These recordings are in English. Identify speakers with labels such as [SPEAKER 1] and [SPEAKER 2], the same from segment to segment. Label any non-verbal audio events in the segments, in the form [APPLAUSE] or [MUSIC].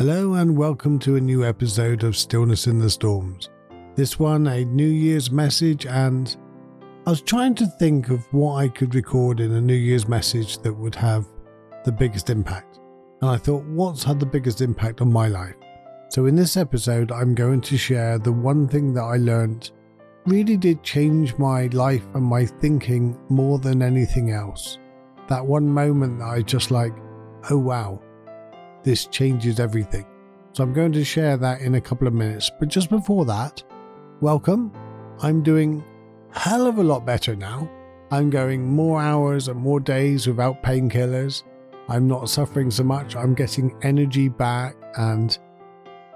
[SPEAKER 1] Hello and welcome to a new episode of Stillness in the Storms. This one, a New Year's message, and I was trying to think of what I could record in a New Year's message that would have the biggest impact. And I thought, what's had the biggest impact on my life? So, in this episode, I'm going to share the one thing that I learned really did change my life and my thinking more than anything else. That one moment that I just like, oh wow, this changes everything. So I'm going to share that in a couple of minutes. But just before that, welcome. I'm doing hell of a lot better now. I'm going more hours and more days without painkillers. I'm not suffering so much. I'm getting energy back. And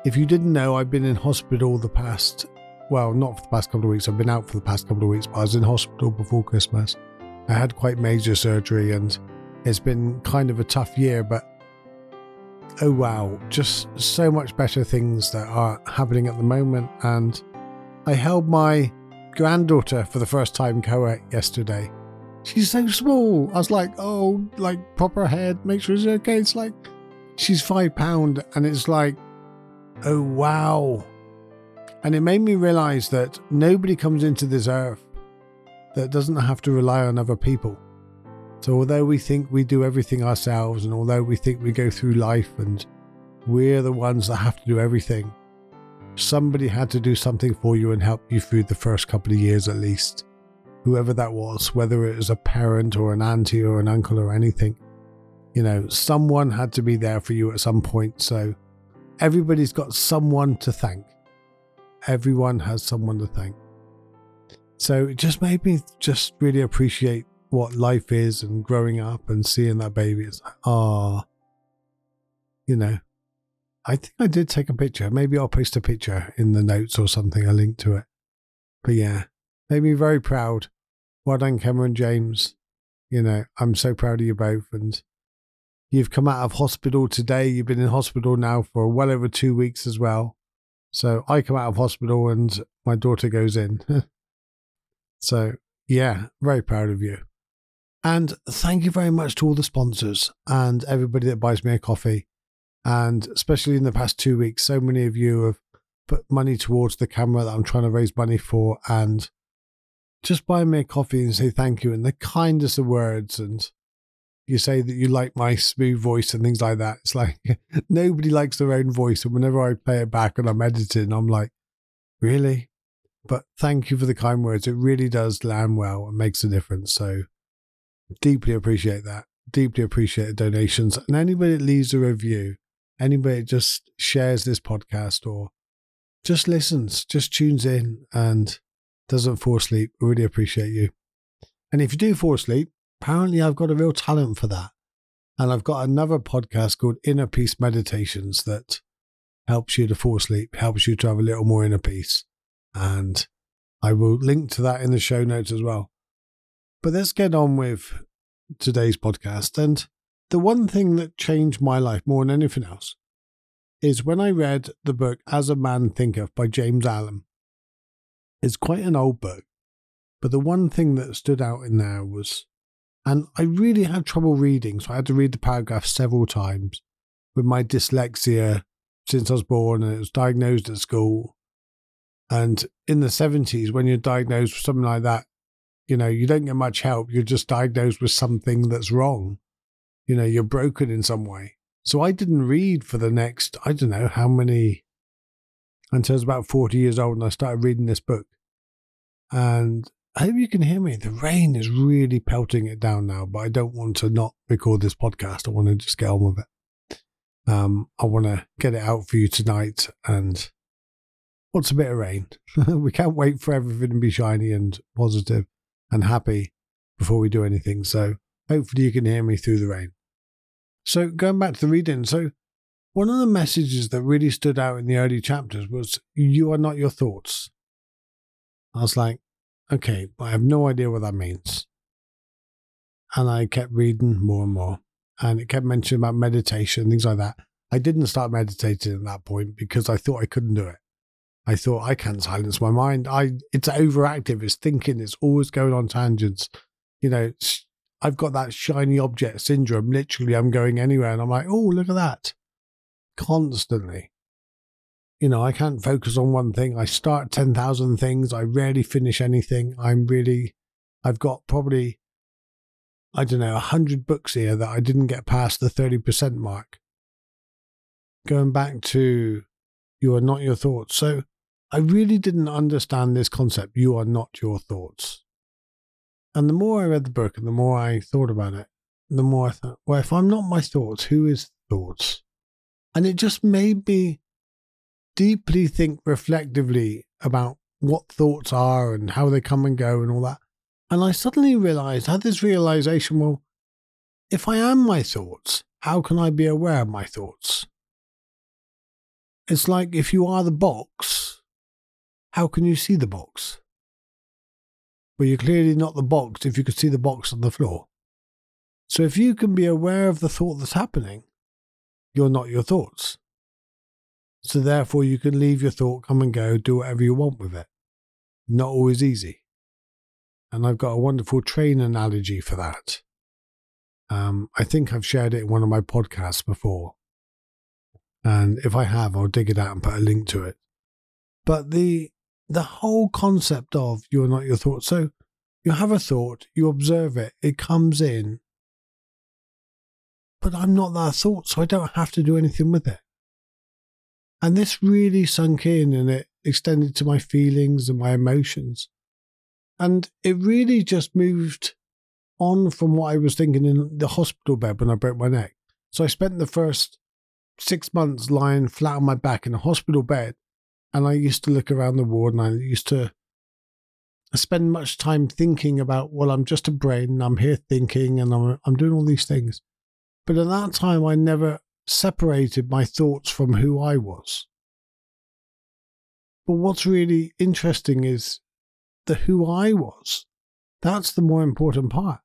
[SPEAKER 1] if you didn't know, I've been in hospital the past, well, not for the past couple of weeks. I've been out for the past couple of weeks, but I was in hospital before Christmas. I had quite major surgery and it's been kind of a tough year, but oh wow, just so much better things that are happening at the moment. And I held my granddaughter for the first time co yesterday. She's so small. I was like, oh, like pop her head, make sure she's okay. It's like she's five pound, and it's like, oh wow. And it made me realize that nobody comes into this earth that doesn't have to rely on other people. So, although we think we do everything ourselves, and although we think we go through life and we're the ones that have to do everything, somebody had to do something for you and help you through the first couple of years at least. Whoever that was, whether it was a parent or an auntie or an uncle or anything, you know, someone had to be there for you at some point. So, everybody's got someone to thank. Everyone has someone to thank. So, it just made me just really appreciate what life is and growing up and seeing that baby. It's like, ah, oh, you know, I think I did take a picture. Maybe I'll post a picture in the notes or something, a link to it. But yeah, made me very proud. Well done, Cameron James. You know, I'm so proud of you both. And you've come out of hospital today. You've been in hospital now for well over two weeks as well. So I come out of hospital and my daughter goes in. [LAUGHS] so yeah, very proud of you. And thank you very much to all the sponsors and everybody that buys me a coffee. And especially in the past two weeks, so many of you have put money towards the camera that I'm trying to raise money for. And just buy me a coffee and say thank you in the kindest of words. And you say that you like my smooth voice and things like that. It's like [LAUGHS] nobody likes their own voice. And whenever I play it back and I'm editing, I'm like, really? But thank you for the kind words. It really does land well and makes a difference. So Deeply appreciate that. Deeply appreciate donations. And anybody that leaves a review, anybody that just shares this podcast or just listens, just tunes in and doesn't fall asleep, really appreciate you. And if you do fall asleep, apparently I've got a real talent for that. And I've got another podcast called Inner Peace Meditations that helps you to fall asleep, helps you to have a little more inner peace. And I will link to that in the show notes as well. But let's get on with today's podcast. And the one thing that changed my life more than anything else is when I read the book As a Man Thinketh by James Allen. It's quite an old book, but the one thing that stood out in there was, and I really had trouble reading, so I had to read the paragraph several times with my dyslexia since I was born and it was diagnosed at school. And in the 70s, when you're diagnosed with something like that, you know, you don't get much help. You're just diagnosed with something that's wrong. You know, you're broken in some way. So I didn't read for the next, I don't know how many, until I was about 40 years old and I started reading this book. And I hope you can hear me. The rain is really pelting it down now, but I don't want to not record this podcast. I want to just get on with it. Um, I want to get it out for you tonight and what's a bit of rain? [LAUGHS] we can't wait for everything to be shiny and positive and happy before we do anything. So hopefully you can hear me through the rain. So going back to the reading, so one of the messages that really stood out in the early chapters was you are not your thoughts. I was like, okay, I have no idea what that means. And I kept reading more and more. And it kept mentioning about meditation, things like that. I didn't start meditating at that point because I thought I couldn't do it. I thought I can't silence my mind. I it's overactive. It's thinking. It's always going on tangents. You know, I've got that shiny object syndrome. Literally, I'm going anywhere, and I'm like, oh, look at that. constantly. You know, I can't focus on one thing. I start 10,000 things. I rarely finish anything. I'm really, I've got probably, I don't know, 100 books here that I didn't get past the 30% mark. Going back to you are not your thoughts. So I really didn't understand this concept. You are not your thoughts. And the more I read the book and the more I thought about it, the more I thought, well, if I'm not my thoughts, who is thoughts? And it just made me deeply think reflectively about what thoughts are and how they come and go and all that. And I suddenly realized, had this realization well, if I am my thoughts, how can I be aware of my thoughts? It's like if you are the box, how can you see the box? Well, you're clearly not the box if you could see the box on the floor. So if you can be aware of the thought that's happening, you're not your thoughts. So therefore, you can leave your thought, come and go, do whatever you want with it. Not always easy. And I've got a wonderful train analogy for that. Um, I think I've shared it in one of my podcasts before. And if I have, I'll dig it out and put a link to it. But the the whole concept of you're not your thoughts. So you have a thought, you observe it, it comes in, but I'm not that thought, so I don't have to do anything with it. And this really sunk in and it extended to my feelings and my emotions. And it really just moved on from what I was thinking in the hospital bed when I broke my neck. So I spent the first six months lying flat on my back in a hospital bed. And I used to look around the ward and I used to spend much time thinking about, well, I'm just a brain and I'm here thinking and I'm, I'm doing all these things. But at that time, I never separated my thoughts from who I was. But what's really interesting is the who I was. That's the more important part.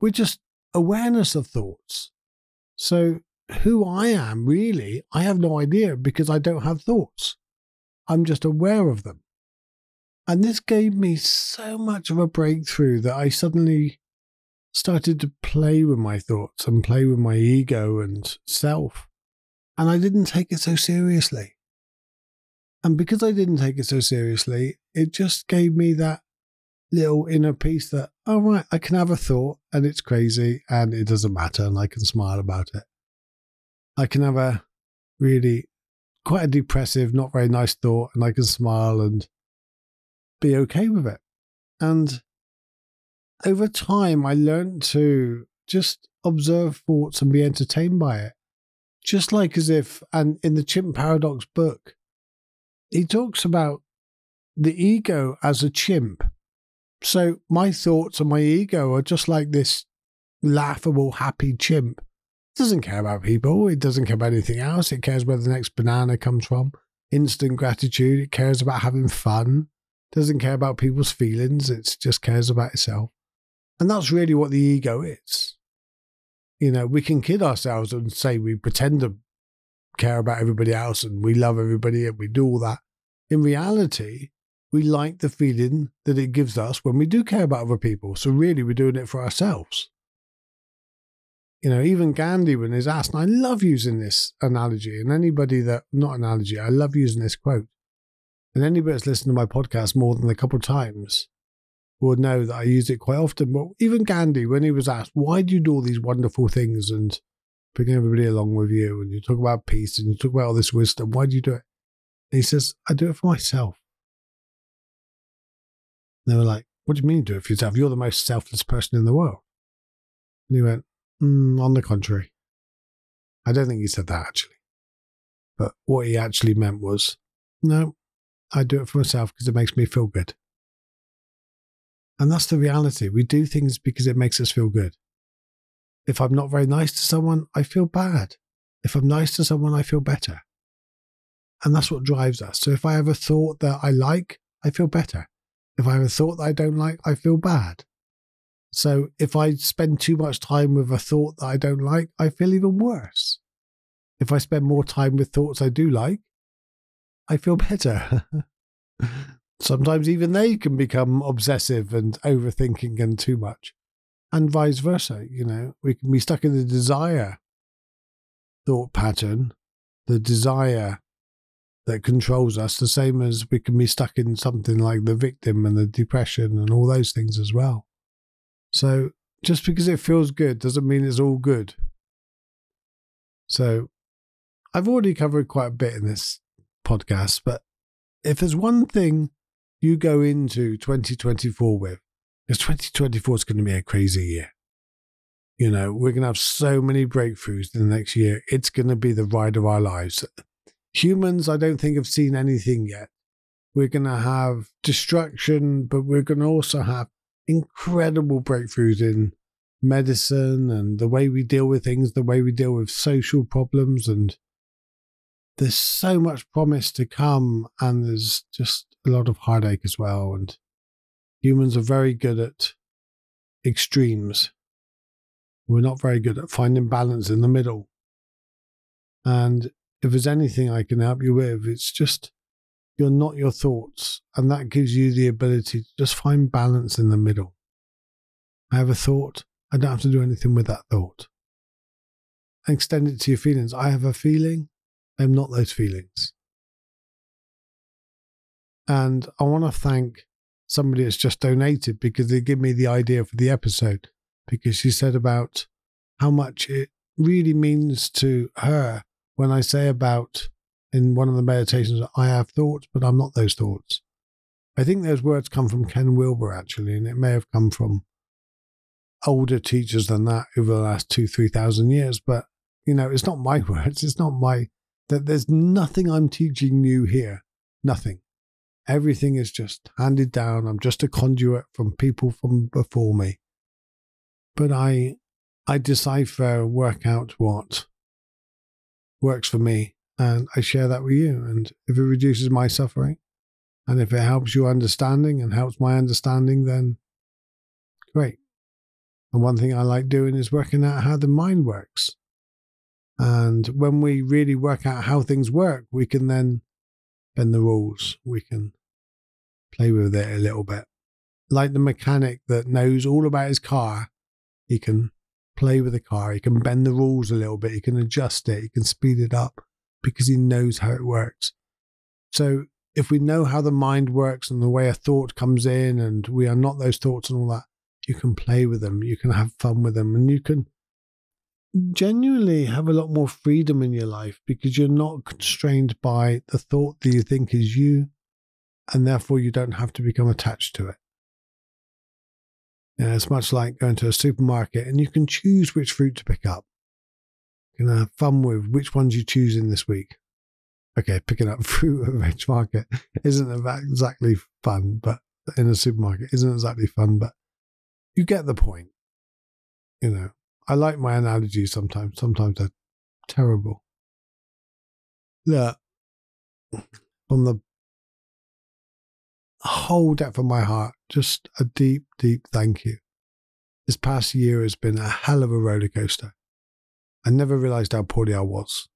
[SPEAKER 1] We're just awareness of thoughts. So, who I am really, I have no idea because I don't have thoughts. I'm just aware of them. And this gave me so much of a breakthrough that I suddenly started to play with my thoughts and play with my ego and self. And I didn't take it so seriously. And because I didn't take it so seriously, it just gave me that little inner peace that, oh, right, I can have a thought and it's crazy and it doesn't matter and I can smile about it. I can have a really quite a depressive, not very nice thought and I can smile and be okay with it. And over time, I learned to just observe thoughts and be entertained by it. Just like as if, and in the Chimp Paradox book, he talks about the ego as a chimp. So my thoughts and my ego are just like this laughable, happy chimp. It doesn't care about people. It doesn't care about anything else. It cares where the next banana comes from. Instant gratitude. It cares about having fun. Doesn't care about people's feelings. It just cares about itself. And that's really what the ego is. You know, we can kid ourselves and say we pretend to care about everybody else and we love everybody and we do all that. In reality, we like the feeling that it gives us when we do care about other people. So, really, we're doing it for ourselves. You know, even Gandhi, when he's asked, and I love using this analogy, and anybody that, not analogy, I love using this quote. And anybody that's listened to my podcast more than a couple of times will know that I use it quite often. But even Gandhi, when he was asked, why do you do all these wonderful things and bring everybody along with you, and you talk about peace and you talk about all this wisdom, why do you do it? And he says, I do it for myself. And they were like, What do you mean you do it for yourself? You're the most selfless person in the world. And he went, mm, On the contrary. I don't think he said that actually. But what he actually meant was, No, I do it for myself because it makes me feel good. And that's the reality. We do things because it makes us feel good. If I'm not very nice to someone, I feel bad. If I'm nice to someone, I feel better. And that's what drives us. So if I have a thought that I like, I feel better. If I have a thought that I don't like, I feel bad. So if I spend too much time with a thought that I don't like, I feel even worse. If I spend more time with thoughts I do like, I feel better. [LAUGHS] Sometimes even they can become obsessive and overthinking and too much. And vice versa, you know, we can be stuck in the desire thought pattern the desire that controls us, the same as we can be stuck in something like the victim and the depression and all those things as well. So just because it feels good doesn't mean it's all good. So I've already covered quite a bit in this podcast, but if there's one thing you go into 2024 with, because 2024 is going to be a crazy year. You know, we're going to have so many breakthroughs in the next year. It's going to be the ride of our lives. Humans, I don't think, have seen anything yet. We're going to have destruction, but we're going to also have incredible breakthroughs in medicine and the way we deal with things, the way we deal with social problems. And there's so much promise to come, and there's just a lot of heartache as well. And humans are very good at extremes. We're not very good at finding balance in the middle. And if there's anything I can help you with, it's just you're not your thoughts. And that gives you the ability to just find balance in the middle. I have a thought. I don't have to do anything with that thought. extend it to your feelings. I have a feeling. I'm not those feelings. And I want to thank somebody that's just donated because they give me the idea for the episode. Because she said about how much it really means to her when I say about in one of the meditations, I have thoughts, but I'm not those thoughts. I think those words come from Ken Wilber, actually, and it may have come from older teachers than that over the last two, 3,000 years. But, you know, it's not my [LAUGHS] words. It's not my, that there's nothing I'm teaching new here. Nothing. Everything is just handed down. I'm just a conduit from people from before me. But I, I decipher, work out what works for me and I share that with you. And if it reduces my suffering, and if it helps your understanding and helps my understanding, then great. And one thing I like doing is working out how the mind works. And when we really work out how things work, we can then bend the rules. We can play with it a little bit. Like the mechanic that knows all about his car, he can play with the car, he can bend the rules a little bit, he can adjust it, he can speed it up because he knows how it works. So if we know how the mind works and the way a thought comes in and we are not those thoughts and all that, you can play with them, you can have fun with them, and you can genuinely have a lot more freedom in your life because you're not constrained by the thought that you think is you, and therefore you don't have to become attached to it. You know, it's much like going to a supermarket and you can choose which fruit to pick up can have fun with which ones you choose in this week. Okay, picking up [LAUGHS] fruit at a veg market isn't exactly fun, but in a supermarket isn't exactly fun, but you get the point. You know, I like my analogies sometimes. Sometimes they're terrible. Look, [LAUGHS] from the whole depth of my heart, just a deep, deep thank you. This past year has been a hell of a roller coaster. I never realized how poorly I was.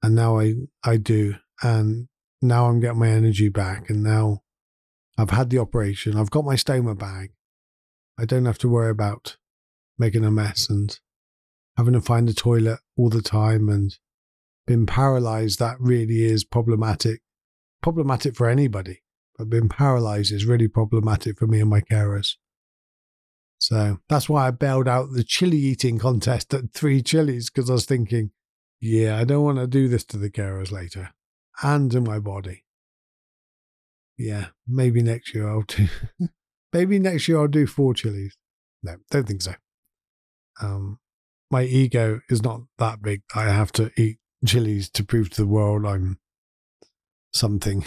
[SPEAKER 1] And now I, I do. And now I'm getting my energy back. And now I've had the operation. I've got my stoma bag. I don't have to worry about making a mess and having to find the toilet all the time and being paralyzed. That really is problematic. Problematic for anybody, but being paralyzed is really problematic for me and my carers. So that's why I bailed out the chili eating contest at three chilies because I was thinking, yeah, I don't want to do this to the carers later and to my body. Yeah, maybe next year I'll do. [LAUGHS] maybe next year I'll do four chilies. No, don't think so. Um, my ego is not that big. I have to eat chilies to prove to the world I'm something.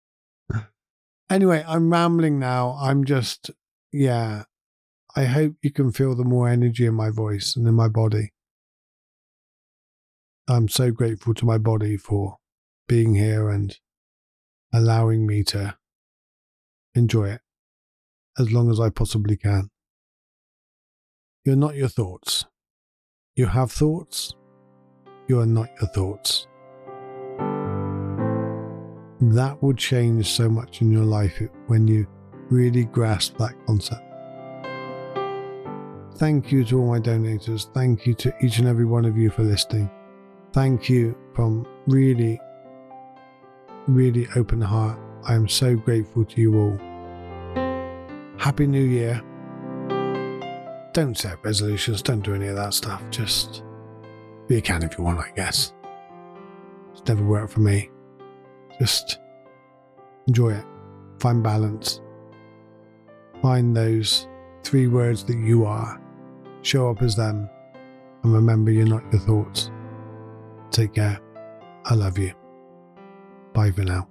[SPEAKER 1] [LAUGHS] anyway, I'm rambling now. I'm just yeah, I hope you can feel the more energy in my voice and in my body. I'm so grateful to my body for being here and allowing me to enjoy it as long as I possibly can. You're not your thoughts. You have thoughts. You are not your thoughts. That would change so much in your life when you really grasp that concept. Thank you to all my donors. Thank you to each and every one of you for listening. Thank you from really, really open heart. I am so grateful to you all. Happy New Year. Don't set resolutions, don't do any of that stuff. Just you can if you want, I guess. It's never worked for me. Just enjoy it. Find balance. Find those three words that you are. Show up as them. And remember, you're not your thoughts. Take care. I love you. Bye for now.